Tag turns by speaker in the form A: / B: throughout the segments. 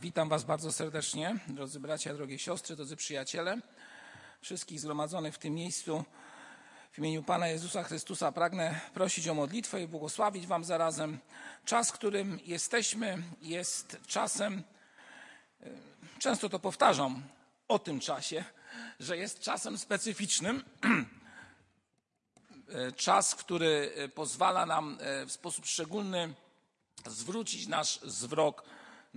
A: Witam Was bardzo serdecznie, drodzy bracia, drogie siostry, drodzy przyjaciele, wszystkich zgromadzonych w tym miejscu. W imieniu Pana Jezusa Chrystusa pragnę prosić o modlitwę i błogosławić Wam zarazem. Czas, w którym jesteśmy, jest czasem, e, często to powtarzam o tym czasie, że jest czasem specyficznym. E, czas, który e, pozwala nam w sposób szczególny zwrócić nasz zwrok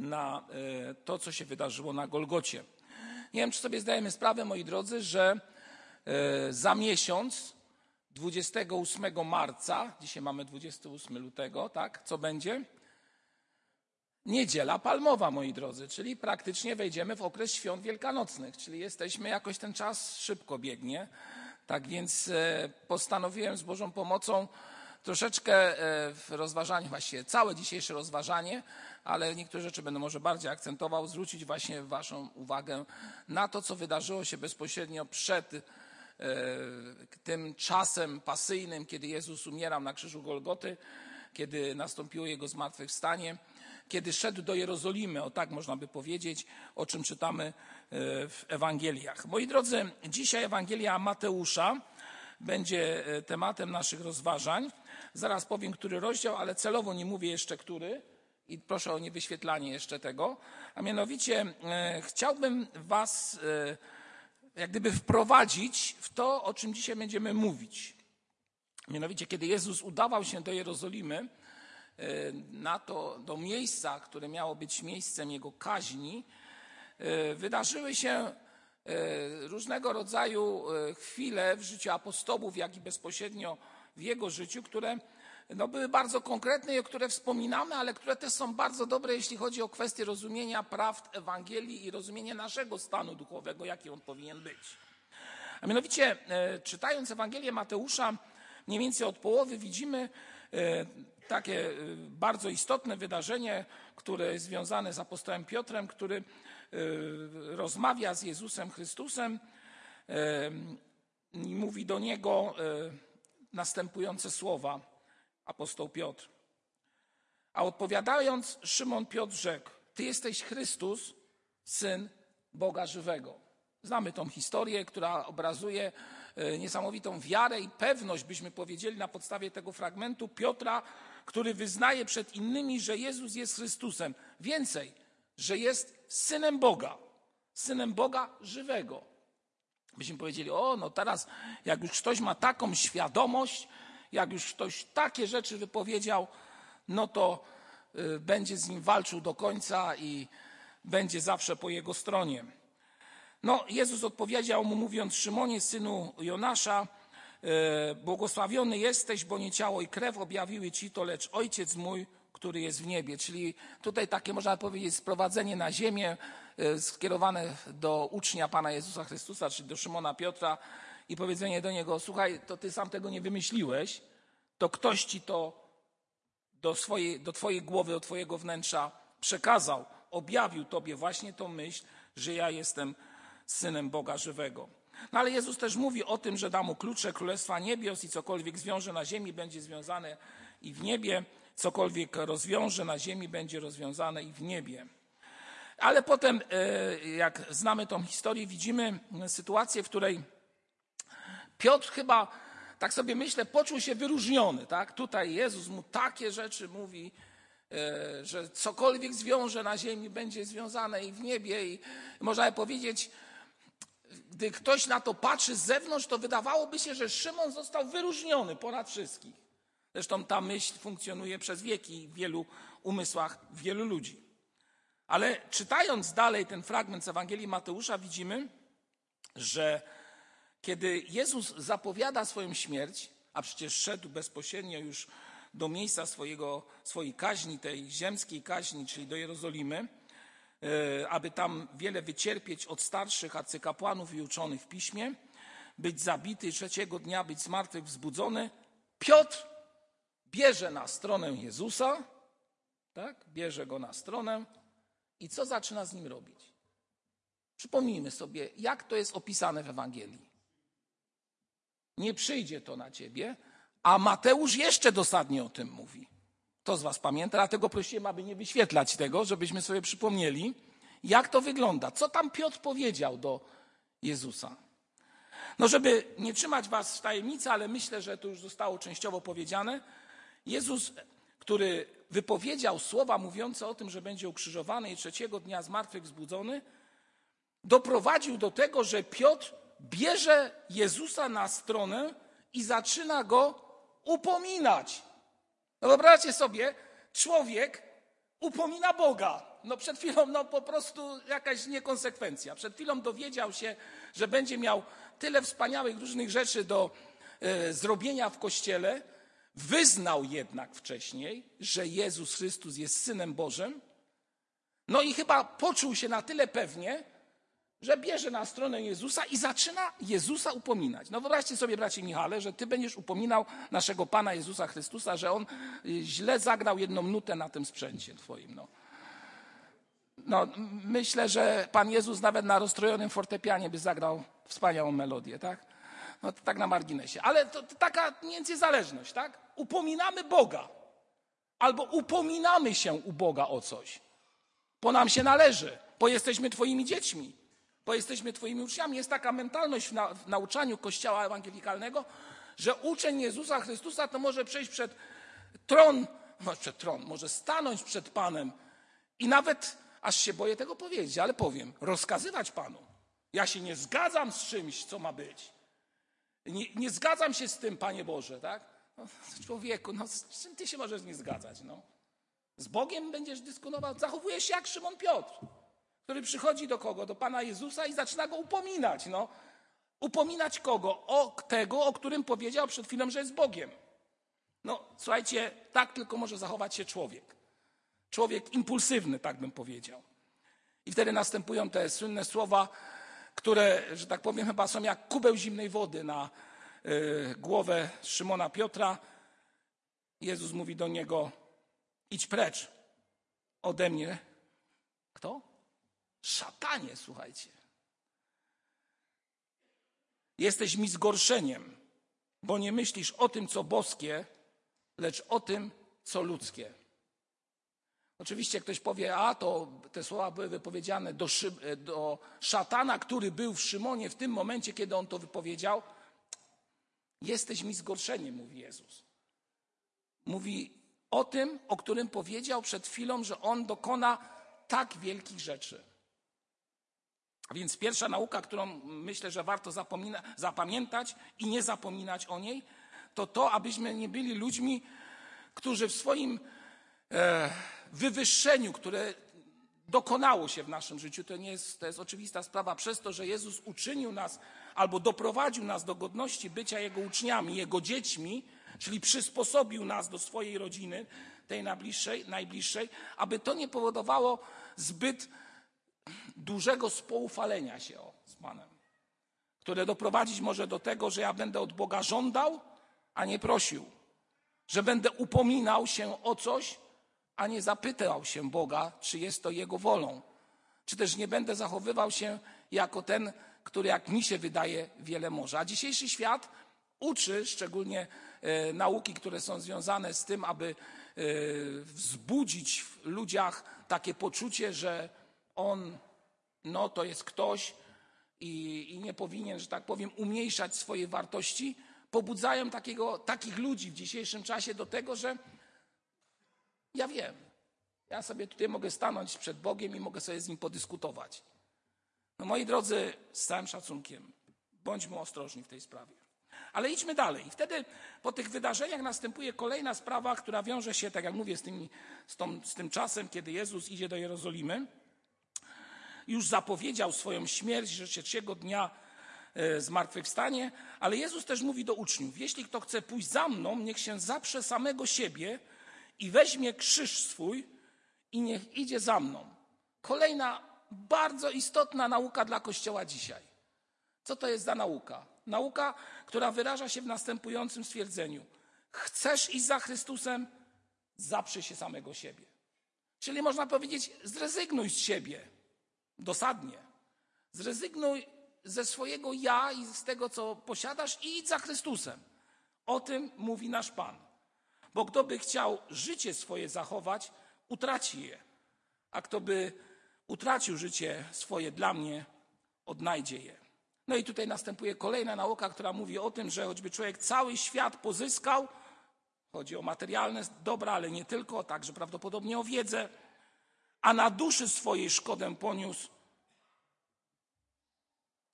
A: na e, to, co się wydarzyło na Golgocie. Nie wiem, czy sobie zdajemy sprawę, moi drodzy, że e, za miesiąc, 28 marca, dzisiaj mamy 28 lutego, tak? Co będzie? Niedziela Palmowa, moi drodzy, czyli praktycznie wejdziemy w okres świąt wielkanocnych, czyli jesteśmy jakoś ten czas szybko biegnie. Tak więc e, postanowiłem z Bożą pomocą troszeczkę w rozważaniu, właściwie całe dzisiejsze rozważanie ale niektóre rzeczy będę może bardziej akcentował, zwrócić właśnie Waszą uwagę na to, co wydarzyło się bezpośrednio przed e, tym czasem pasyjnym, kiedy Jezus umierał na krzyżu Golgoty, kiedy nastąpiło Jego zmartwychwstanie, kiedy szedł do Jerozolimy, o tak można by powiedzieć, o czym czytamy e, w Ewangeliach. Moi drodzy, dzisiaj Ewangelia Mateusza będzie e, tematem naszych rozważań. Zaraz powiem, który rozdział, ale celowo nie mówię jeszcze, który, i proszę o niewyświetlanie jeszcze tego, a mianowicie e, chciałbym Was e, jak gdyby wprowadzić w to, o czym dzisiaj będziemy mówić. Mianowicie, kiedy Jezus udawał się do Jerozolimy, e, na to, do miejsca, które miało być miejscem Jego kaźni, wydarzyły się różnego rodzaju chwile w życiu apostołów, jak i bezpośrednio w Jego życiu, które no, były bardzo konkretne i o które wspominamy, ale które też są bardzo dobre, jeśli chodzi o kwestię rozumienia prawd Ewangelii i rozumienia naszego stanu duchowego, jaki on powinien być. A mianowicie, e, czytając Ewangelię Mateusza, mniej więcej od połowy widzimy e, takie e, bardzo istotne wydarzenie, które jest związane z apostołem Piotrem, który rozmawia z Jezusem Chrystusem i mówi do niego następujące słowa apostoł Piotr. A odpowiadając, Szymon Piotr rzekł: Ty jesteś Chrystus, syn Boga żywego. Znamy tą historię, która obrazuje e, niesamowitą wiarę i pewność, byśmy powiedzieli na podstawie tego fragmentu Piotra, który wyznaje przed innymi, że Jezus jest Chrystusem. Więcej, że jest synem Boga, synem Boga żywego. Byśmy powiedzieli, o, no teraz, jak już ktoś ma taką świadomość, jak już ktoś takie rzeczy wypowiedział, no to y, będzie z nim walczył do końca i będzie zawsze po jego stronie. No, Jezus odpowiedział mu, mówiąc: Szymonie, synu Jonasza, y, błogosławiony jesteś, bo nie ciało i krew objawiły ci to, lecz ojciec mój, który jest w niebie. Czyli tutaj takie, można powiedzieć, sprowadzenie na ziemię y, skierowane do ucznia Pana Jezusa Chrystusa, czyli do Szymona Piotra, i powiedzenie do niego: Słuchaj, to ty sam tego nie wymyśliłeś, to ktoś ci to do, swojej, do twojej głowy, do twojego wnętrza przekazał, objawił tobie właśnie tą myśl, że ja jestem synem Boga żywego. No ale Jezus też mówi o tym, że da mu klucze Królestwa Niebios i cokolwiek zwiąże na ziemi, będzie związane i w niebie, cokolwiek rozwiąże na ziemi, będzie rozwiązane i w niebie. Ale potem, e, jak znamy tą historię, widzimy sytuację, w której Piotr chyba, tak sobie myślę, poczuł się wyróżniony. Tak? Tutaj Jezus mu takie rzeczy mówi, e, że cokolwiek zwiąże na ziemi, będzie związane i w niebie. I można powiedzieć, gdy ktoś na to patrzy z zewnątrz, to wydawałoby się, że Szymon został wyróżniony ponad wszystkich. Zresztą ta myśl funkcjonuje przez wieki w wielu umysłach wielu ludzi. Ale czytając dalej ten fragment z Ewangelii Mateusza, widzimy, że kiedy Jezus zapowiada swoją śmierć, a przecież szedł bezpośrednio już do miejsca swojego, swojej kaźni, tej ziemskiej kaźni, czyli do Jerozolimy, e, aby tam wiele wycierpieć od starszych arcykapłanów i uczonych w piśmie, być zabity, trzeciego dnia być zmartwych wzbudzony, Piotr bierze na stronę Jezusa, tak? bierze go na stronę i co zaczyna z nim robić? Przypomnijmy sobie, jak to jest opisane w Ewangelii nie przyjdzie to na ciebie, a Mateusz jeszcze dosadnie o tym mówi. To z was pamięta, dlatego prosiłem, aby nie wyświetlać tego, żebyśmy sobie przypomnieli. Jak to wygląda? Co tam Piotr powiedział do Jezusa? No, żeby nie trzymać was w tajemnicy, ale myślę, że to już zostało częściowo powiedziane. Jezus, który wypowiedział słowa mówiące o tym, że będzie ukrzyżowany i trzeciego dnia zmartwychwzbudzony, doprowadził do tego, że Piotr bierze Jezusa na stronę i zaczyna go upominać. No wyobraźcie sobie, człowiek upomina Boga. No przed chwilą no po prostu jakaś niekonsekwencja. Przed chwilą dowiedział się, że będzie miał tyle wspaniałych różnych rzeczy do e, zrobienia w kościele. Wyznał jednak wcześniej, że Jezus Chrystus jest Synem Bożym. No i chyba poczuł się na tyle pewnie, że bierze na stronę Jezusa i zaczyna Jezusa upominać. No wyobraźcie sobie, bracie Michale, że ty będziesz upominał naszego Pana Jezusa Chrystusa, że On y, źle zagrał jedną nutę na tym sprzęcie twoim. No. No, myślę, że Pan Jezus nawet na rozstrojonym fortepianie by zagrał wspaniałą melodię, tak? No tak na marginesie. Ale to, to taka międzyzależność, tak? Upominamy Boga. Albo upominamy się u Boga o coś. Bo nam się należy, bo jesteśmy Twoimi dziećmi bo jesteśmy Twoimi uczniami. Jest taka mentalność w, na, w nauczaniu Kościoła Ewangelikalnego, że uczeń Jezusa Chrystusa to może przejść przed tron, no przed tron, może stanąć przed Panem i nawet, aż się boję tego powiedzieć, ale powiem, rozkazywać Panu. Ja się nie zgadzam z czymś, co ma być. Nie, nie zgadzam się z tym, Panie Boże, tak? No, człowieku, no, z czym ty się możesz nie zgadzać? No? Z Bogiem będziesz dyskutował, zachowujesz się jak Szymon Piotr który przychodzi do kogo? Do Pana Jezusa i zaczyna go upominać. No. Upominać kogo? O tego, o którym powiedział przed chwilą, że jest Bogiem. No, słuchajcie, tak tylko może zachować się człowiek. Człowiek impulsywny, tak bym powiedział. I wtedy następują te słynne słowa, które, że tak powiem, chyba są jak kubeł zimnej wody na y, głowę Szymona Piotra. Jezus mówi do niego: idź precz ode mnie. Kto? Szatanie, słuchajcie. Jesteś mi zgorszeniem, bo nie myślisz o tym, co boskie, lecz o tym, co ludzkie. Oczywiście ktoś powie, a to te słowa były wypowiedziane do, do, szatana, który był w Szymonie w tym momencie, kiedy on to wypowiedział. Jesteś mi zgorszeniem, mówi Jezus. Mówi o tym, o którym powiedział przed chwilą, że on dokona tak wielkich rzeczy. A więc pierwsza nauka, którą myślę, że warto zapamiętać i nie zapominać o niej, to to, abyśmy nie byli ludźmi, którzy w swoim e, wywyższeniu, które dokonało się w naszym życiu, to nie jest, to jest oczywista sprawa, przez to, że Jezus uczynił nas albo doprowadził nas do godności bycia Jego uczniami, Jego dziećmi, czyli przysposobił nas do swojej rodziny, tej najbliższej, najbliższej aby to nie powodowało zbyt dużego spoufalenia się o, z Panem, które doprowadzić może do tego, że ja będę od Boga żądał, a nie prosił, że będę upominał się o coś, a nie zapytał się Boga, czy jest to Jego wolą, czy też nie będę zachowywał się jako ten, który jak mi się wydaje wiele może. A dzisiejszy świat uczy, szczególnie e, nauki, które są związane z tym, aby e, wzbudzić w ludziach takie poczucie, że on no to jest ktoś i, i nie powinien, że tak powiem, umniejszać swoje wartości, pobudzają takiego, takich ludzi w dzisiejszym czasie do tego, że ja wiem, ja sobie tutaj mogę stanąć przed Bogiem i mogę sobie z Nim podyskutować. No moi drodzy, z całym szacunkiem, bądźmy ostrożni w tej sprawie. Ale idźmy dalej. Wtedy po tych wydarzeniach następuje kolejna sprawa, która wiąże się, tak jak mówię, z, tymi, z, tą, z tym czasem, kiedy Jezus idzie do Jerozolimy już zapowiedział swoją śmierć, że trzeciego dnia e, zmartwychwstanie, ale Jezus też mówi do uczniów: Jeśli kto chce pójść za mną, niech się zaprze samego siebie i weźmie krzyż swój i niech idzie za mną. Kolejna bardzo istotna nauka dla Kościoła dzisiaj. Co to jest za nauka? Nauka, która wyraża się w następującym stwierdzeniu: Chcesz iść za Chrystusem, zaprzyj się samego siebie. Czyli można powiedzieć, zrezygnuj z siebie, dosadnie. Zrezygnuj ze swojego ja i z tego, co posiadasz i idź za Chrystusem. O tym mówi nasz Pan. Bo kto by chciał życie swoje zachować, utraci je. A kto by utracił życie swoje dla mnie, odnajdzie je. No i tutaj następuje kolejna nauka, która mówi o tym, że choćby człowiek cały świat pozyskał, chodzi o materialne dobra, ale nie tylko, także prawdopodobnie o wiedzę, a na duszy swojej szkodę poniósł,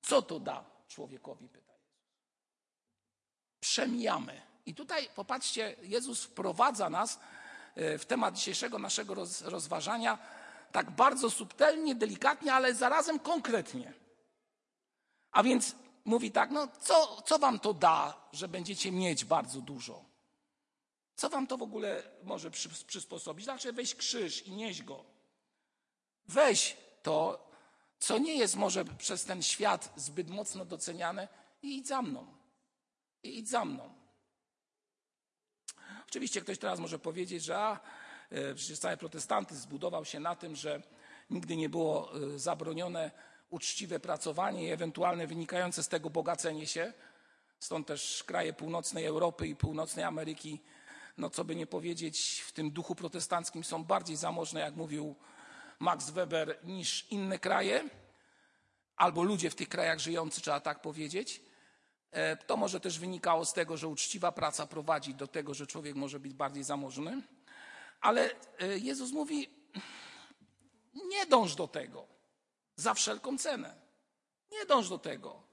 A: co to da człowiekowi, pyta Jezus. Przemijamy. I tutaj popatrzcie, Jezus wprowadza nas e, w temat dzisiejszego naszego roz, rozważania tak bardzo subtelnie, delikatnie, ale zarazem konkretnie. A więc mówi tak, no co, co wam to da, że będziecie mieć bardzo dużo? Co wam to w ogóle może przysposobić? Znaczy weź krzyż i nieś go. Weź to, co nie jest może przez ten świat zbyt mocno doceniane i idź za mną. I idź za mną. Oczywiście ktoś teraz może powiedzieć, że a, e, przecież cały protestantyzm zbudował się na tym, że nigdy nie było e, zabronione uczciwe pracowanie i ewentualne wynikające z tego bogacenie się. Stąd też kraje północnej Europy i północnej Ameryki, no co by nie powiedzieć, w tym duchu protestanckim są bardziej zamożne, jak mówił Max Weber, niż inne kraje, albo ludzie w tych krajach żyjący, trzeba tak powiedzieć. E, to może też wynikało z tego, że uczciwa praca prowadzi do tego, że człowiek może być bardziej zamożny. Ale e, Jezus mówi: Nie dąż do tego za wszelką cenę. Nie dąż do tego.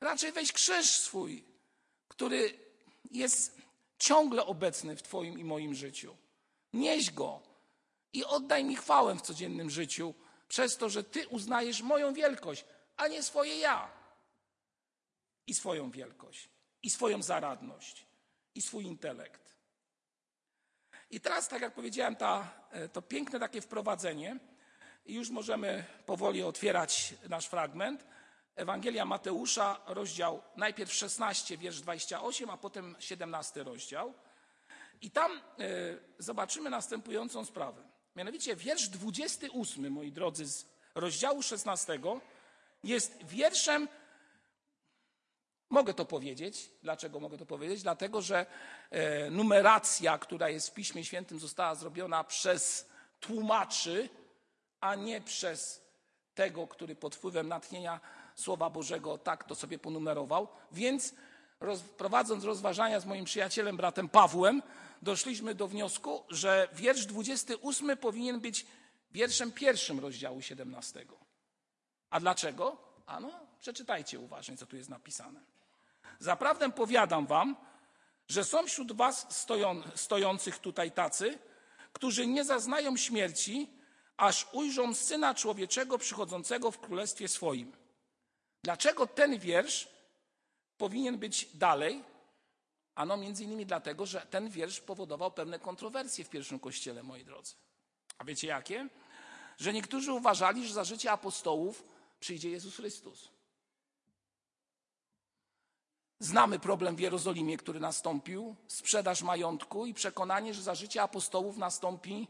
A: Raczej weź krzyż swój, który jest ciągle obecny w Twoim i moim życiu. Nieś go i oddaj mi chwałę w codziennym życiu przez to, że Ty uznajesz moją wielkość, a nie swoje ja. I swoją wielkość, i swoją zaradność, i swój intelekt. I teraz, tak jak powiedziałem, ta, e, to piękne takie wprowadzenie, i już możemy powoli otwierać nasz fragment. Ewangelia Mateusza, rozdział najpierw 16, wiersz 28, a potem 17 rozdział. I tam y, zobaczymy następującą sprawę. Mianowicie wiersz 28, moi drodzy, z rozdziału 16 jest wierszem, mogę to powiedzieć. Dlaczego mogę to powiedzieć? Dlatego, że y, numeracja, która jest w Piśmie Świętym, została zrobiona przez tłumaczy a nie przez tego, który pod wpływem natchnienia Słowa Bożego tak to sobie ponumerował. Więc roz, prowadząc rozważania z moim przyjacielem, bratem Pawłem, doszliśmy do wniosku, że wiersz 28 powinien być wierszem pierwszym rozdziału 17. A dlaczego? A no, przeczytajcie uważnie, co tu jest napisane. Zaprawdę powiadam wam, że są wśród was stoją, stojących tutaj tacy, którzy nie zaznają śmierci, aż ujrzą Syna Człowieczego przychodzącego w Królestwie swoim. Dlaczego ten wiersz powinien być dalej? Ano między innymi dlatego, że ten wiersz powodował pewne kontrowersje w pierwszym kościele, moi drodzy. A wiecie jakie? Że niektórzy uważali, że za życie apostołów przyjdzie Jezus Chrystus. Znamy problem w Jerozolimie, który nastąpił, sprzedaż majątku i przekonanie, że za życie apostołów nastąpi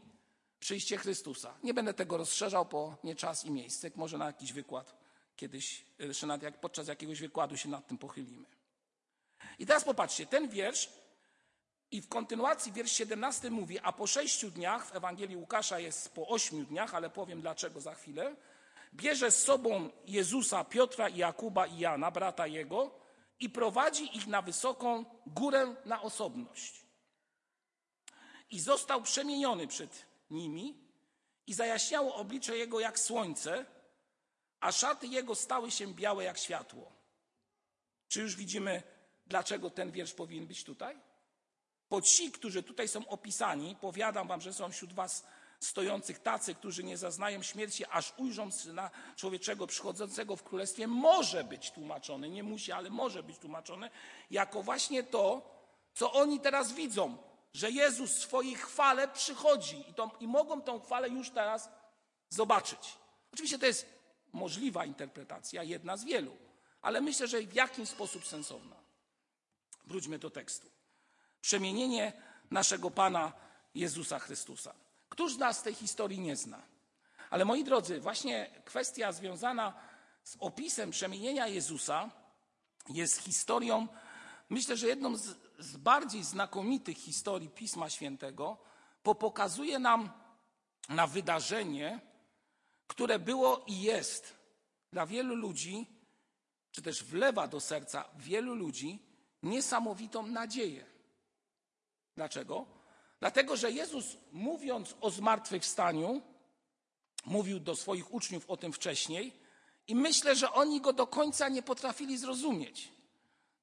A: przyjście Chrystusa. Nie będę tego rozszerzał, bo nie czas i miejsce. Może na jakiś wykład kiedyś, jeszcze nad, jak, podczas jakiegoś wykładu się nad tym pochylimy. I teraz popatrzcie, ten wiersz i w kontynuacji wiersz 17 mówi, a po sześciu dniach, w Ewangelii Łukasza jest po ośmiu dniach, ale powiem dlaczego za chwilę, bierze z sobą Jezusa, Piotra i Jakuba i Jana, brata jego, i prowadzi ich na wysoką górę na osobność. I został przemieniony przed nimi i zajaśniało oblicze jego jak słońce, a szaty jego stały się białe jak światło. Czy już widzimy, dlaczego ten wiersz powinien być tutaj? Bo ci, którzy tutaj są opisani, powiadam wam, że są wśród was stojących tacy, którzy nie zaznają śmierci, aż ujrzą Syna Człowieczego przychodzącego w Królestwie, może być tłumaczony, nie musi, ale może być tłumaczony, jako właśnie to, co oni teraz widzą, że Jezus w swojej chwale przychodzi i, i mogą tą chwalę już teraz zobaczyć. Oczywiście to jest możliwa interpretacja, jedna z wielu, ale myślę, że w jakiś sposób sensowna. Wróćmy do tekstu. Przemienienie naszego Pana Jezusa Chrystusa. Któż z nas tej historii nie zna? Ale moi drodzy, właśnie kwestia związana z opisem przemienienia Jezusa jest historią, myślę, że jedną z z bardziej znakomitych historii Pisma Świętego, bo pokazuje nam na wydarzenie, które było i jest dla wielu ludzi, czy też wlewa do serca wielu ludzi niesamowitą nadzieję. Dlaczego? Dlatego, że Jezus, mówiąc o zmartwychwstaniu, mówił do swoich uczniów o tym wcześniej i myślę, że oni go do końca nie potrafili zrozumieć.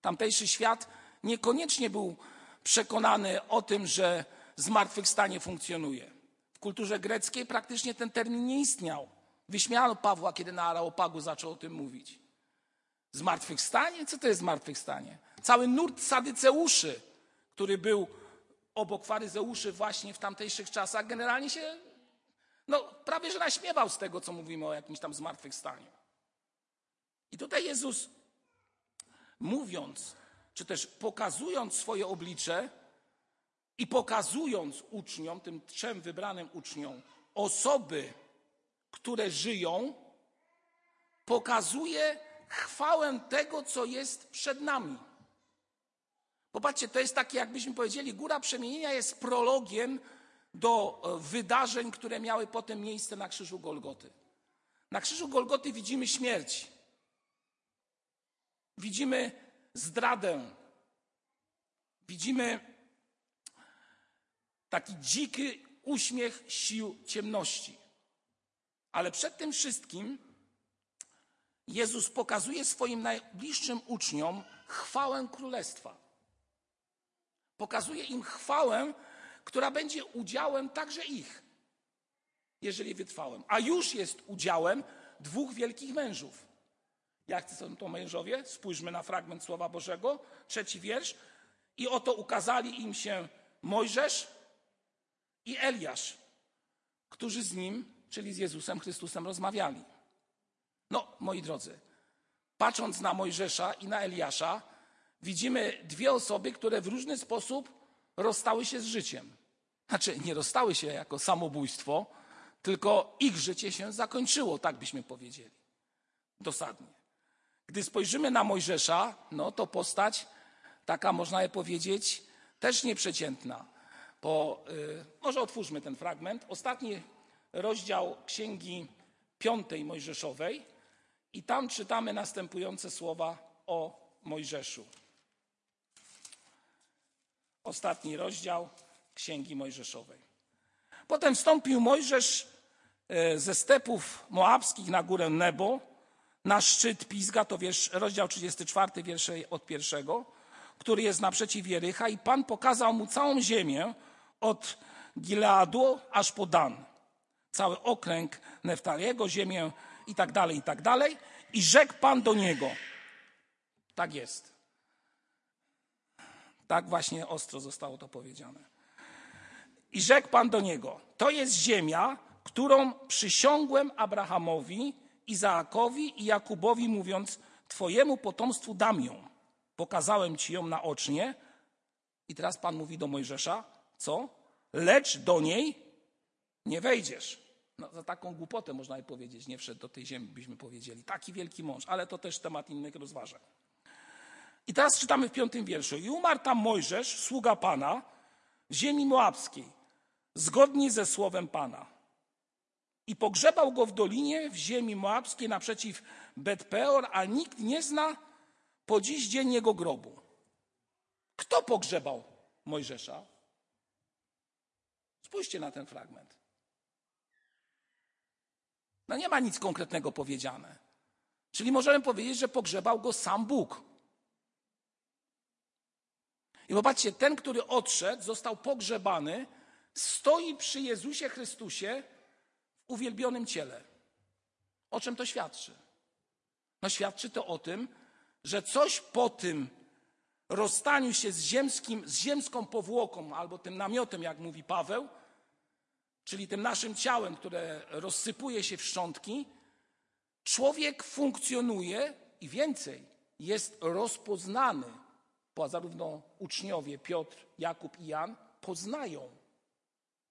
A: Tamtejszy świat niekoniecznie był przekonany o tym, że zmartwychwstanie funkcjonuje. W kulturze greckiej praktycznie ten termin nie istniał. Wyśmiano Pawła, kiedy na Araopagu zaczął o tym mówić. Zmartwychwstanie? Co to jest zmartwychwstanie? Cały nurt sadyceuszy, który był obok faryzeuszy właśnie w tamtejszych czasach, generalnie się no, prawie że naśmiewał z tego, co mówimy o jakimś tam zmartwychwstaniu. I tutaj Jezus, mówiąc, czy też pokazując swoje oblicze i pokazując uczniom, tym trzem wybranym uczniom, osoby, które żyją, pokazuje chwałę tego, co jest przed nami. Popatrzcie, to jest takie, jakbyśmy powiedzieli, góra przemienienia jest prologiem do e, wydarzeń, które miały potem miejsce na krzyżu Golgoty. Na krzyżu Golgoty widzimy śmierć. Widzimy zdradę. Widzimy taki dziki uśmiech sił ciemności. Ale przed tym wszystkim Jezus pokazuje swoim najbliższym uczniom chwałę królestwa. Pokazuje im chwałę, która będzie udziałem także ich, jeżeli wytrwałem. A już jest udziałem dwóch wielkich mężów. Jak są to mężowie? Spójrzmy na fragment Słowa Bożego, trzeci wiersz. I oto ukazali im się Mojżesz i Eliasz, którzy z nim, czyli z Jezusem Chrystusem, rozmawiali. No, moi drodzy, patrząc na Mojżesza i na Eliasza, widzimy dwie osoby, które w różny sposób rozstały się z życiem. Znaczy, nie rozstały się jako samobójstwo, tylko ich życie się zakończyło, tak byśmy powiedzieli. Dosadnie. Gdy spojrzymy na Mojżesza, no to postać taka, można je powiedzieć, też nieprzeciętna. Bo, yy, może otwórzmy ten fragment. Ostatni rozdział Księgi Piątej Mojżeszowej i tam czytamy następujące słowa o Mojżeszu. Ostatni rozdział Księgi Mojżeszowej. Potem wstąpił Mojżesz e, ze stepów moabskich na górę Nebo, na szczyt Pizga, to wiersz, rozdział 34, wiersze od pierwszego, który jest naprzeciw Jerycha i Pan pokazał mu całą ziemię od Gileadu aż po Dan. Cały okręg Neftaliego, ziemię i tak dalej, i tak dalej. I rzekł Pan do niego. Tak jest. Tak właśnie ostro zostało to powiedziane. I rzekł Pan do niego: To jest ziemia, którą przysiągłem Abrahamowi, Izaakowi i Jakubowi, mówiąc: Twojemu potomstwu dam ją. Pokazałem ci ją naocznie. I teraz Pan mówi do Mojżesza: Co? Lecz do niej nie wejdziesz. No, za taką głupotę można by powiedzieć, nie wszedł do tej ziemi, byśmy powiedzieli. Taki wielki mąż, ale to też temat innych rozważań. I teraz czytamy w piątym wierszu. I umarł tam Mojżesz, sługa Pana, w ziemi moabskiej, zgodnie ze słowem Pana. I pogrzebał go w dolinie w ziemi moabskiej naprzeciw Bet-peor, a nikt nie zna po dziś dzień jego grobu. Kto pogrzebał Mojżesza? Spójrzcie na ten fragment. No nie ma nic konkretnego powiedziane. Czyli możemy powiedzieć, że pogrzebał go sam Bóg. I popatrzcie, ten, który odszedł, został pogrzebany, stoi przy Jezusie Chrystusie w uwielbionym ciele. O czym to świadczy? No świadczy to o tym, że coś po tym rozstaniu się z, ziemskim, z ziemską powłoką, albo tym namiotem, jak mówi Paweł, czyli tym naszym ciałem, które rozsypuje się w szczątki, człowiek funkcjonuje i więcej, jest rozpoznany, bo zarówno uczniowie Piotr, Jakub i Jan poznają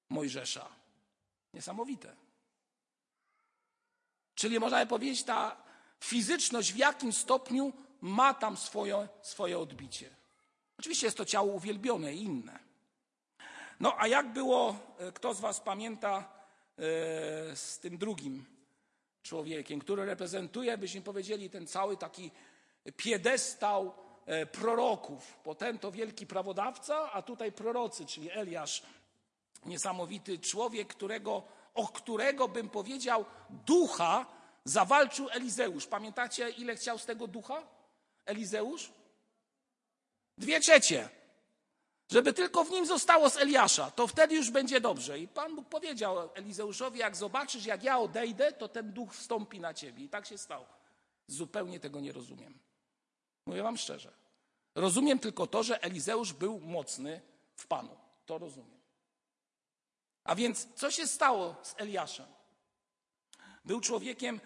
A: Mojżesza. Niesamowite. Czyli można powiedzieć, ta fizyczność w jakim stopniu ma tam swoje, swoje odbicie. Oczywiście jest to ciało uwielbione i inne. No a jak było, e, kto z Was pamięta e, z tym drugim człowiekiem, który reprezentuje, byśmy powiedzieli, ten cały taki piedestał proroków, bo ten to wielki prawodawca, a tutaj prorocy, czyli Eliasz, niesamowity człowiek, którego, o którego bym powiedział, ducha zawalczył Elizeusz. Pamiętacie, ile chciał z tego ducha? Elizeusz? Dwie trzecie. Żeby tylko w nim zostało z Eliasza, to wtedy już będzie dobrze. I Pan Bóg powiedział Elizeuszowi, jak zobaczysz, jak ja odejdę, to ten duch wstąpi na ciebie. I tak się stało. Zupełnie tego nie rozumiem. Mówię wam szczerze. Rozumiem tylko to, że Elizeusz był mocny w Panu. To rozumiem. A więc co się stało z Eliaszem? Był człowiekiem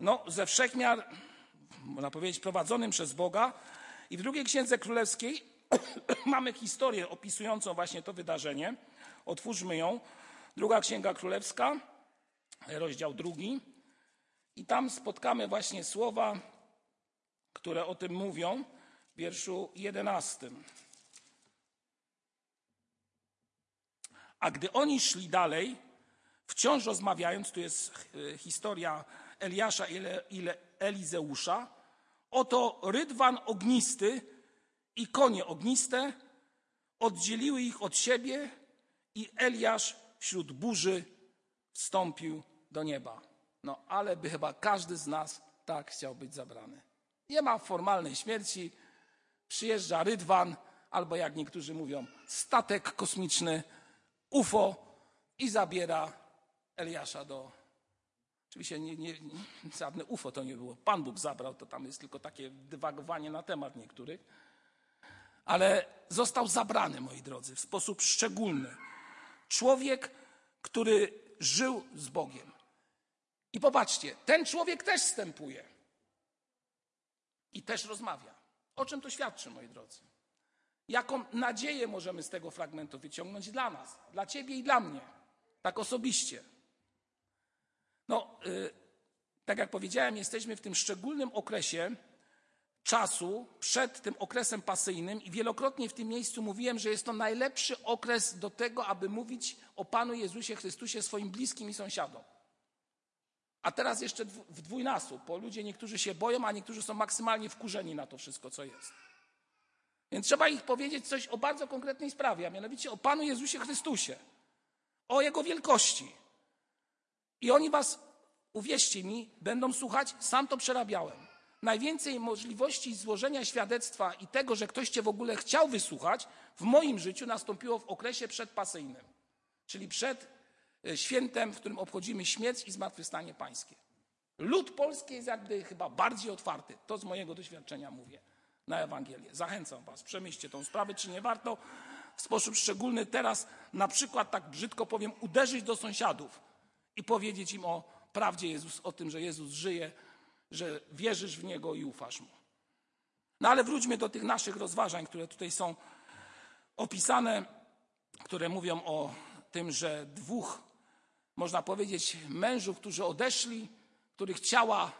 A: no, ze wszechmiar, można powiedzieć, prowadzonym przez Boga. I w drugiej księdze królewskiej mamy historię opisującą właśnie to wydarzenie. Otwórzmy ją. Druga księga królewska, rozdział drugi. I tam spotkamy właśnie słowa, które o tym mówią w wierszu jedenastym. A gdy oni szli dalej, wciąż rozmawiając, tu jest e, historia Eliasza i Elizeusza, oto rydwan ognisty i konie ogniste oddzieliły ich od siebie i Eliasz wśród burzy wstąpił do nieba. No ale by chyba każdy z nas tak chciał być zabrany. Nie ma formalnej śmierci, przyjeżdża rydwan, albo jak niektórzy mówią, statek kosmiczny, UFO i zabiera Eliasza do. Oczywiście nie, nie, żadne UFO to nie było. Pan Bóg zabrał, to tam jest tylko takie dywagowanie na temat niektórych. Ale został zabrany, moi drodzy, w sposób szczególny. Człowiek, który żył z Bogiem. I popatrzcie, ten człowiek też wstępuje. I też rozmawia. O czym to świadczy, moi drodzy? Jaką nadzieję możemy z tego fragmentu wyciągnąć dla nas, dla ciebie i dla mnie, tak osobiście? No, yy, tak jak powiedziałem, jesteśmy w tym szczególnym okresie czasu przed tym okresem pasyjnym i wielokrotnie w tym miejscu mówiłem, że jest to najlepszy okres do tego, aby mówić o Panu Jezusie Chrystusie swoim bliskim i sąsiadom. A teraz jeszcze w dwójnasób, bo ludzie niektórzy się boją, a niektórzy są maksymalnie wkurzeni na to wszystko, co jest. Więc trzeba ich powiedzieć coś o bardzo konkretnej sprawie, a mianowicie o Panu Jezusie Chrystusie, o Jego wielkości. I oni was, uwierzcie mi, będą słuchać, sam to przerabiałem. Najwięcej możliwości złożenia świadectwa i tego, że ktoś cię w ogóle chciał wysłuchać, w moim życiu nastąpiło w okresie przedpasyjnym, czyli przed świętem, w którym obchodzimy śmierć i zmartwychwstanie pańskie. Lud polski jest jakby chyba bardziej otwarty. To z mojego doświadczenia mówię na Ewangelię. Zachęcam Was, przemyślcie tą sprawę, czy nie warto w sposób szczególny teraz, na przykład, tak brzydko powiem, uderzyć do sąsiadów i powiedzieć im o prawdzie Jezus, o tym, że Jezus żyje, że wierzysz w Niego i ufasz Mu. No ale wróćmy do tych naszych rozważań, które tutaj są opisane, które mówią o tym, że dwóch, można powiedzieć, mężów, którzy odeszli, których ciała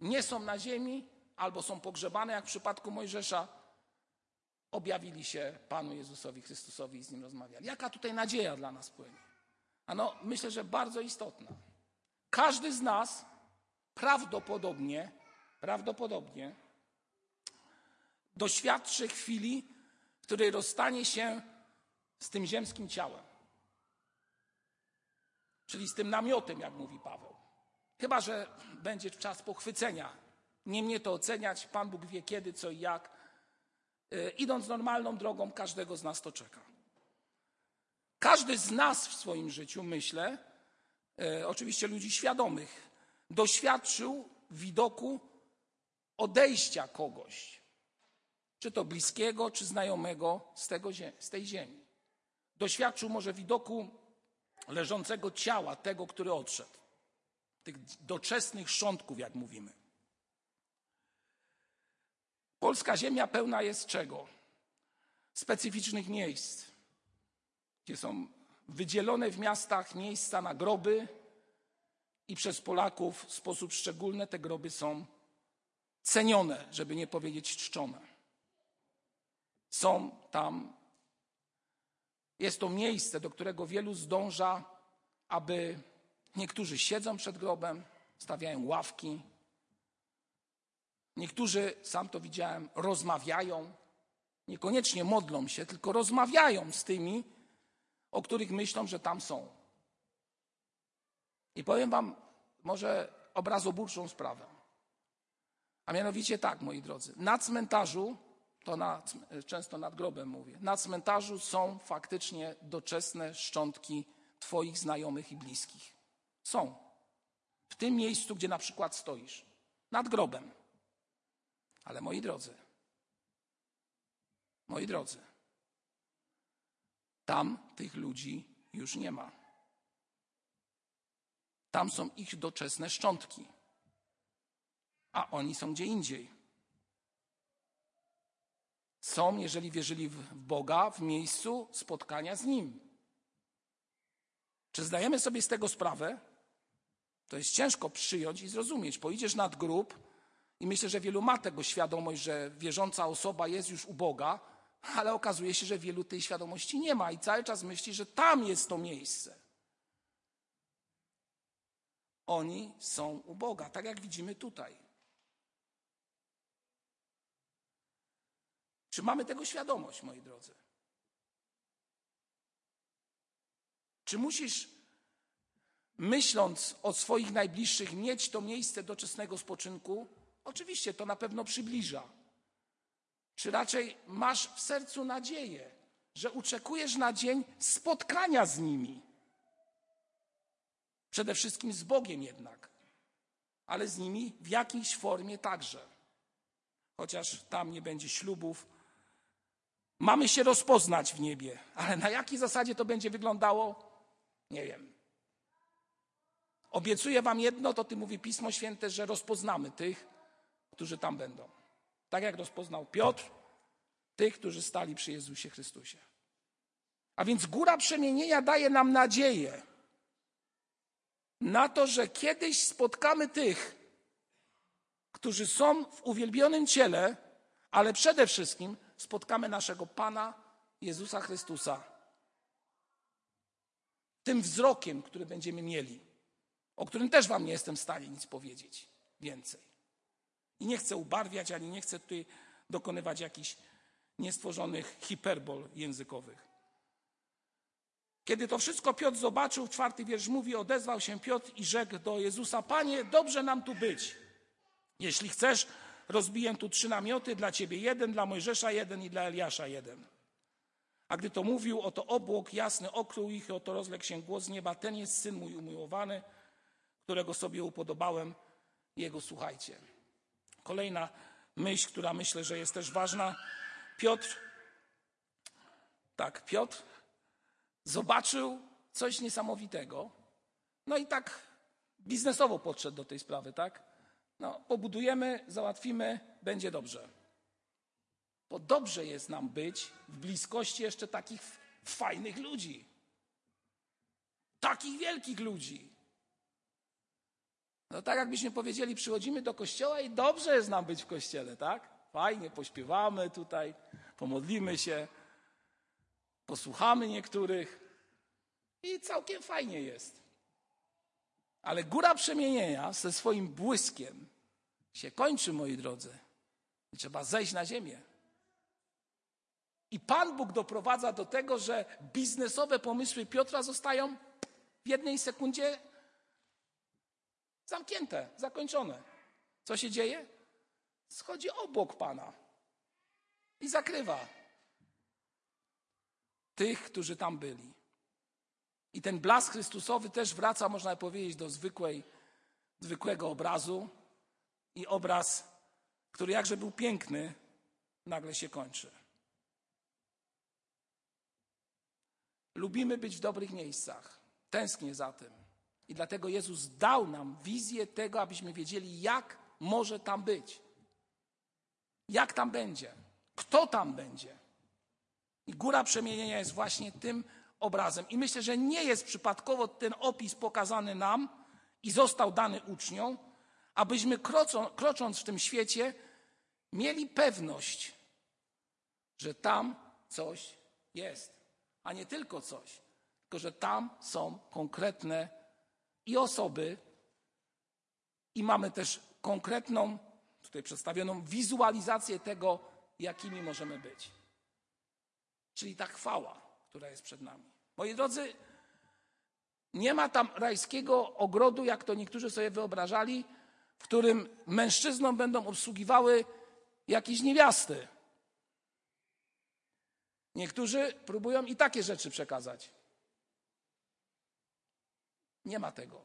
A: nie są na ziemi, albo są pogrzebane, jak w przypadku Mojżesza, objawili się Panu Jezusowi Chrystusowi i z Nim rozmawiali. Jaka tutaj nadzieja dla nas płynie? Ano, myślę, że bardzo istotna. Każdy z nas prawdopodobnie, prawdopodobnie doświadczy chwili, w której rozstanie się z tym ziemskim ciałem. Czyli z tym namiotem, jak mówi Paweł. Chyba, że będzie czas pochwycenia nie mnie to oceniać, Pan Bóg wie kiedy, co i jak. E, idąc normalną drogą, każdego z nas to czeka. Każdy z nas w swoim życiu, myślę, e, oczywiście ludzi świadomych, doświadczył widoku odejścia kogoś, czy to bliskiego, czy znajomego z, tego, z tej ziemi. Doświadczył może widoku leżącego ciała tego, który odszedł. Tych doczesnych szczątków, jak mówimy. Polska ziemia pełna jest czego? Specyficznych miejsc, gdzie są wydzielone w miastach miejsca na groby i przez Polaków w sposób szczególny te groby są cenione, żeby nie powiedzieć czczone. Są tam, jest to miejsce, do którego wielu zdąża, aby niektórzy siedzą przed grobem, stawiają ławki. Niektórzy, sam to widziałem, rozmawiają. Niekoniecznie modlą się, tylko rozmawiają z tymi, o których myślą, że tam są. I powiem Wam może obrazoburczą sprawę. A mianowicie tak, moi drodzy, na cmentarzu, to często nad grobem mówię, na cmentarzu są faktycznie doczesne szczątki Twoich znajomych i bliskich. Są. W tym miejscu, gdzie na przykład stoisz, nad grobem. Ale moi drodzy, moi drodzy, tam tych ludzi już nie ma. Tam są ich doczesne szczątki, a oni są gdzie indziej. Są, jeżeli wierzyli w Boga, w miejscu spotkania z Nim. Czy zdajemy sobie z tego sprawę? To jest ciężko przyjąć i zrozumieć. Pojedziesz nad grób i myślę, że wielu ma tego świadomość, że wierząca osoba jest już u Boga, ale okazuje się, że wielu tej świadomości nie ma i cały czas myśli, że tam jest to miejsce. Oni są u Boga, tak jak widzimy tutaj. Czy mamy tego świadomość, moi drodzy? Czy musisz, myśląc o swoich najbliższych, mieć to miejsce doczesnego spoczynku? Oczywiście to na pewno przybliża. Czy raczej masz w sercu nadzieję, że oczekujesz na dzień spotkania z nimi? Przede wszystkim z Bogiem jednak, ale z nimi w jakiejś formie także. Chociaż tam nie będzie ślubów. Mamy się rozpoznać w niebie, ale na jakiej zasadzie to będzie wyglądało? Nie wiem. Obiecuję Wam jedno, to Ty mówi Pismo Święte, że rozpoznamy tych, którzy tam będą. Tak jak rozpoznał Piotr, tych, którzy stali przy Jezusie Chrystusie. A więc góra przemienienia daje nam nadzieję na to, że kiedyś spotkamy tych, którzy są w uwielbionym ciele, ale przede wszystkim spotkamy naszego Pana Jezusa Chrystusa. Tym wzrokiem, który będziemy mieli, o którym też Wam nie jestem w stanie nic powiedzieć więcej. I nie chcę ubarwiać, ani nie chcę tutaj dokonywać jakichś niestworzonych hiperbol językowych. Kiedy to wszystko Piotr zobaczył, czwarty wiersz mówi, odezwał się Piotr i rzekł do Jezusa, Panie, dobrze nam tu być. Jeśli chcesz, rozbiję tu trzy namioty, dla Ciebie jeden, dla Mojżesza jeden i dla Eliasza jeden. A gdy to mówił, oto obłok jasny okrył ich, oto rozległ się głos z nieba, ten jest Syn mój umiłowany, którego sobie upodobałem, Jego słuchajcie. Kolejna myśl, która myślę, że jest też ważna. Piotr, tak, Piotr zobaczył coś niesamowitego. No i tak biznesowo podszedł do tej sprawy, tak? No, pobudujemy, załatwimy, będzie dobrze. Bo dobrze jest nam być w bliskości jeszcze takich fajnych ludzi. Takich wielkich ludzi. No tak jakbyśmy powiedzieli, przychodzimy do kościoła i dobrze jest nam być w kościele, tak? Fajnie, pośpiewamy tutaj, pomodlimy się, posłuchamy niektórych i całkiem fajnie jest. Ale góra przemienienia ze swoim błyskiem się kończy, moi drodzy. Trzeba zejść na ziemię. I Pan Bóg doprowadza do tego, że biznesowe pomysły Piotra zostają w jednej sekundzie zamknięte, zakończone. Co się dzieje? Schodzi obok Pana i zakrywa tych, którzy tam byli. I ten blask Chrystusowy też wraca, można powiedzieć, do zwykłej, zwykłego obrazu. I obraz, który jakże był piękny, nagle się kończy. Lubimy być w dobrych miejscach. Tęsknię za tym. I dlatego Jezus dał nam wizję tego, abyśmy wiedzieli, jak może tam być. Jak tam będzie. Kto tam będzie. I góra przemienienia jest właśnie tym obrazem. I myślę, że nie jest przypadkowo ten opis pokazany nam i został dany uczniom, abyśmy krocząc w tym świecie mieli pewność, że tam coś jest. A nie tylko coś, tylko że tam są konkretne i osoby, i mamy też konkretną, tutaj przedstawioną wizualizację tego, jakimi możemy być. Czyli ta chwała, która jest przed nami. Moi drodzy, nie ma tam rajskiego ogrodu, jak to niektórzy sobie wyobrażali, w którym mężczyznom będą obsługiwały jakieś niewiasty. Niektórzy próbują i takie rzeczy przekazać. Nie ma tego.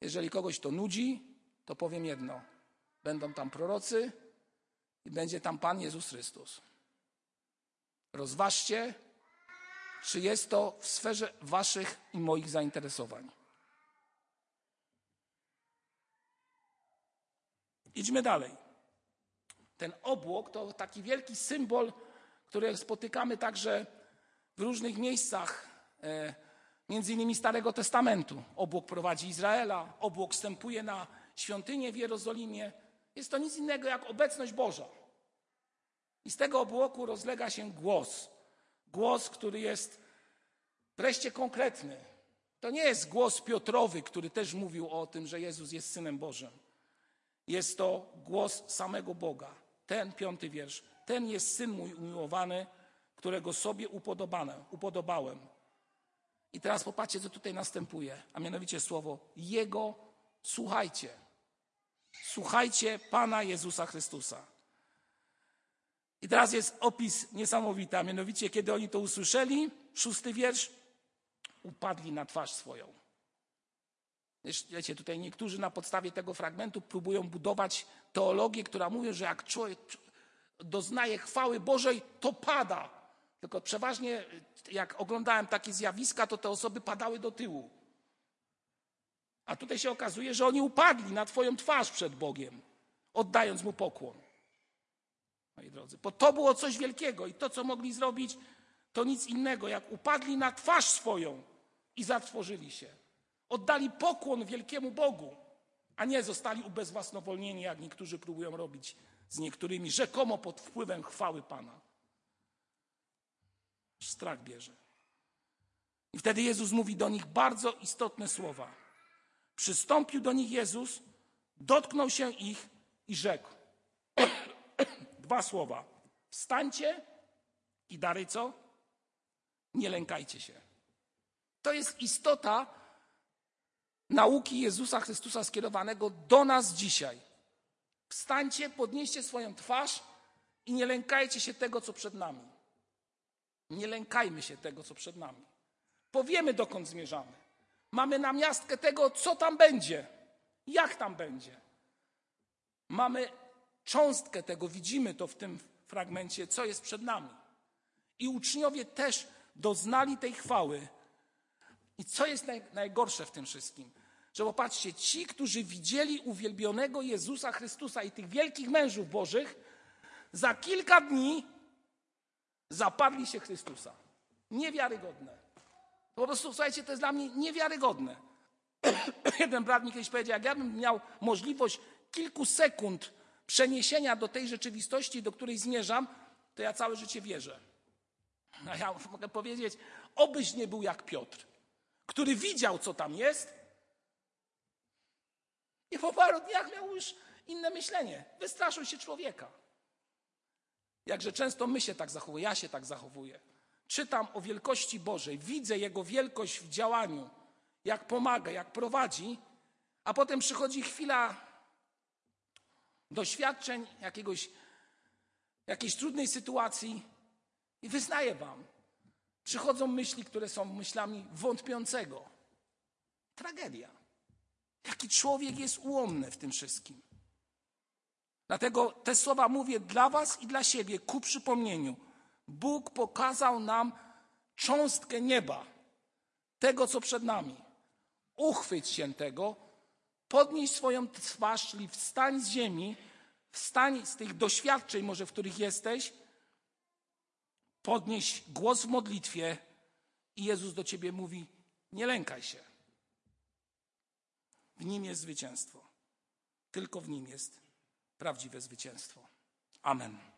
A: Jeżeli kogoś to nudzi, to powiem jedno. Będą tam prorocy i będzie tam Pan Jezus Chrystus. Rozważcie, czy jest to w sferze Waszych i moich zainteresowań. Idźmy dalej. Ten obłok to taki wielki symbol, który spotykamy także w różnych miejscach, e, między innymi Starego Testamentu. Obłok prowadzi Izraela, obłok wstępuje na świątynię w Jerozolimie. Jest to nic innego jak obecność Boża. I z tego obłoku rozlega się głos. Głos, który jest wreszcie konkretny. To nie jest głos Piotrowy, który też mówił o tym, że Jezus jest Synem Bożym. Jest to głos samego Boga. Ten piąty wiersz. Ten jest Syn mój umiłowany, którego sobie upodobałem. I teraz popatrzcie, co tutaj następuje, a mianowicie słowo Jego słuchajcie. Słuchajcie Pana Jezusa Chrystusa. I teraz jest opis niesamowity, a mianowicie, kiedy oni to usłyszeli, szósty wiersz, upadli na twarz swoją. Wiecie, tutaj niektórzy na podstawie tego fragmentu próbują budować teologię, która mówi, że jak człowiek doznaje chwały Bożej, to pada. Tylko przeważnie, jak oglądałem takie zjawiska, to te osoby padały do tyłu. A tutaj się okazuje, że oni upadli na Twoją twarz przed Bogiem, oddając Mu pokłon. Moi drodzy, bo to było coś wielkiego i to, co mogli zrobić, to nic innego, jak upadli na twarz swoją i zatworzyli się. Oddali pokłon wielkiemu Bogu, a nie zostali ubezwłasnowolnieni, jak niektórzy próbują robić z niektórymi, rzekomo pod wpływem chwały Pana. Strach bierze. I wtedy Jezus mówi do nich bardzo istotne słowa. Przystąpił do nich Jezus, dotknął się ich i rzekł. Dwa słowa. Wstańcie i dalej co? Nie lękajcie się. To jest istota nauki Jezusa Chrystusa skierowanego do nas dzisiaj. Wstańcie, podnieście swoją twarz i nie lękajcie się tego, co przed nami. Nie lękajmy się tego, co przed nami. Powiemy, dokąd zmierzamy. Mamy namiastkę tego, co tam będzie, jak tam będzie. Mamy cząstkę tego, widzimy to w tym fragmencie, co jest przed nami. I uczniowie też doznali tej chwały. I co jest naj, najgorsze w tym wszystkim? Że popatrzcie, ci, którzy widzieli uwielbionego Jezusa Chrystusa i tych wielkich mężów Bożych, za kilka dni zapadli się Chrystusa. Niewiarygodne. Po prostu, słuchajcie, to jest dla mnie niewiarygodne. Jeden brat mi kiedyś powiedział, jak ja bym miał możliwość kilku sekund przeniesienia do tej rzeczywistości, do której zmierzam, to ja całe życie wierzę. A ja mogę powiedzieć, obyś nie był jak Piotr, który widział, co tam jest i po paru dniach miał już inne myślenie. Wystraszył się człowieka. Jakże często my się tak zachowujemy, ja się tak zachowuję. Czytam o wielkości Bożej, widzę Jego wielkość w działaniu, jak pomaga, jak prowadzi, a potem przychodzi chwila doświadczeń, jakiegoś, jakiejś trudnej sytuacji i wyznaję Wam, przychodzą myśli, które są myślami wątpiącego. Tragedia. Jaki człowiek jest ułomny w tym wszystkim. Dlatego te słowa mówię dla Was i dla siebie ku przypomnieniu. Bóg pokazał nam cząstkę nieba, tego co przed nami. Uchwyć się tego, podnieś swoją twarz, czyli wstań z ziemi, wstań z tych doświadczeń, może w których jesteś, podnieś głos w modlitwie i Jezus do ciebie mówi: Nie lękaj się. W nim jest zwycięstwo. Tylko w nim jest prawdziwe zwycięstwo. Amen.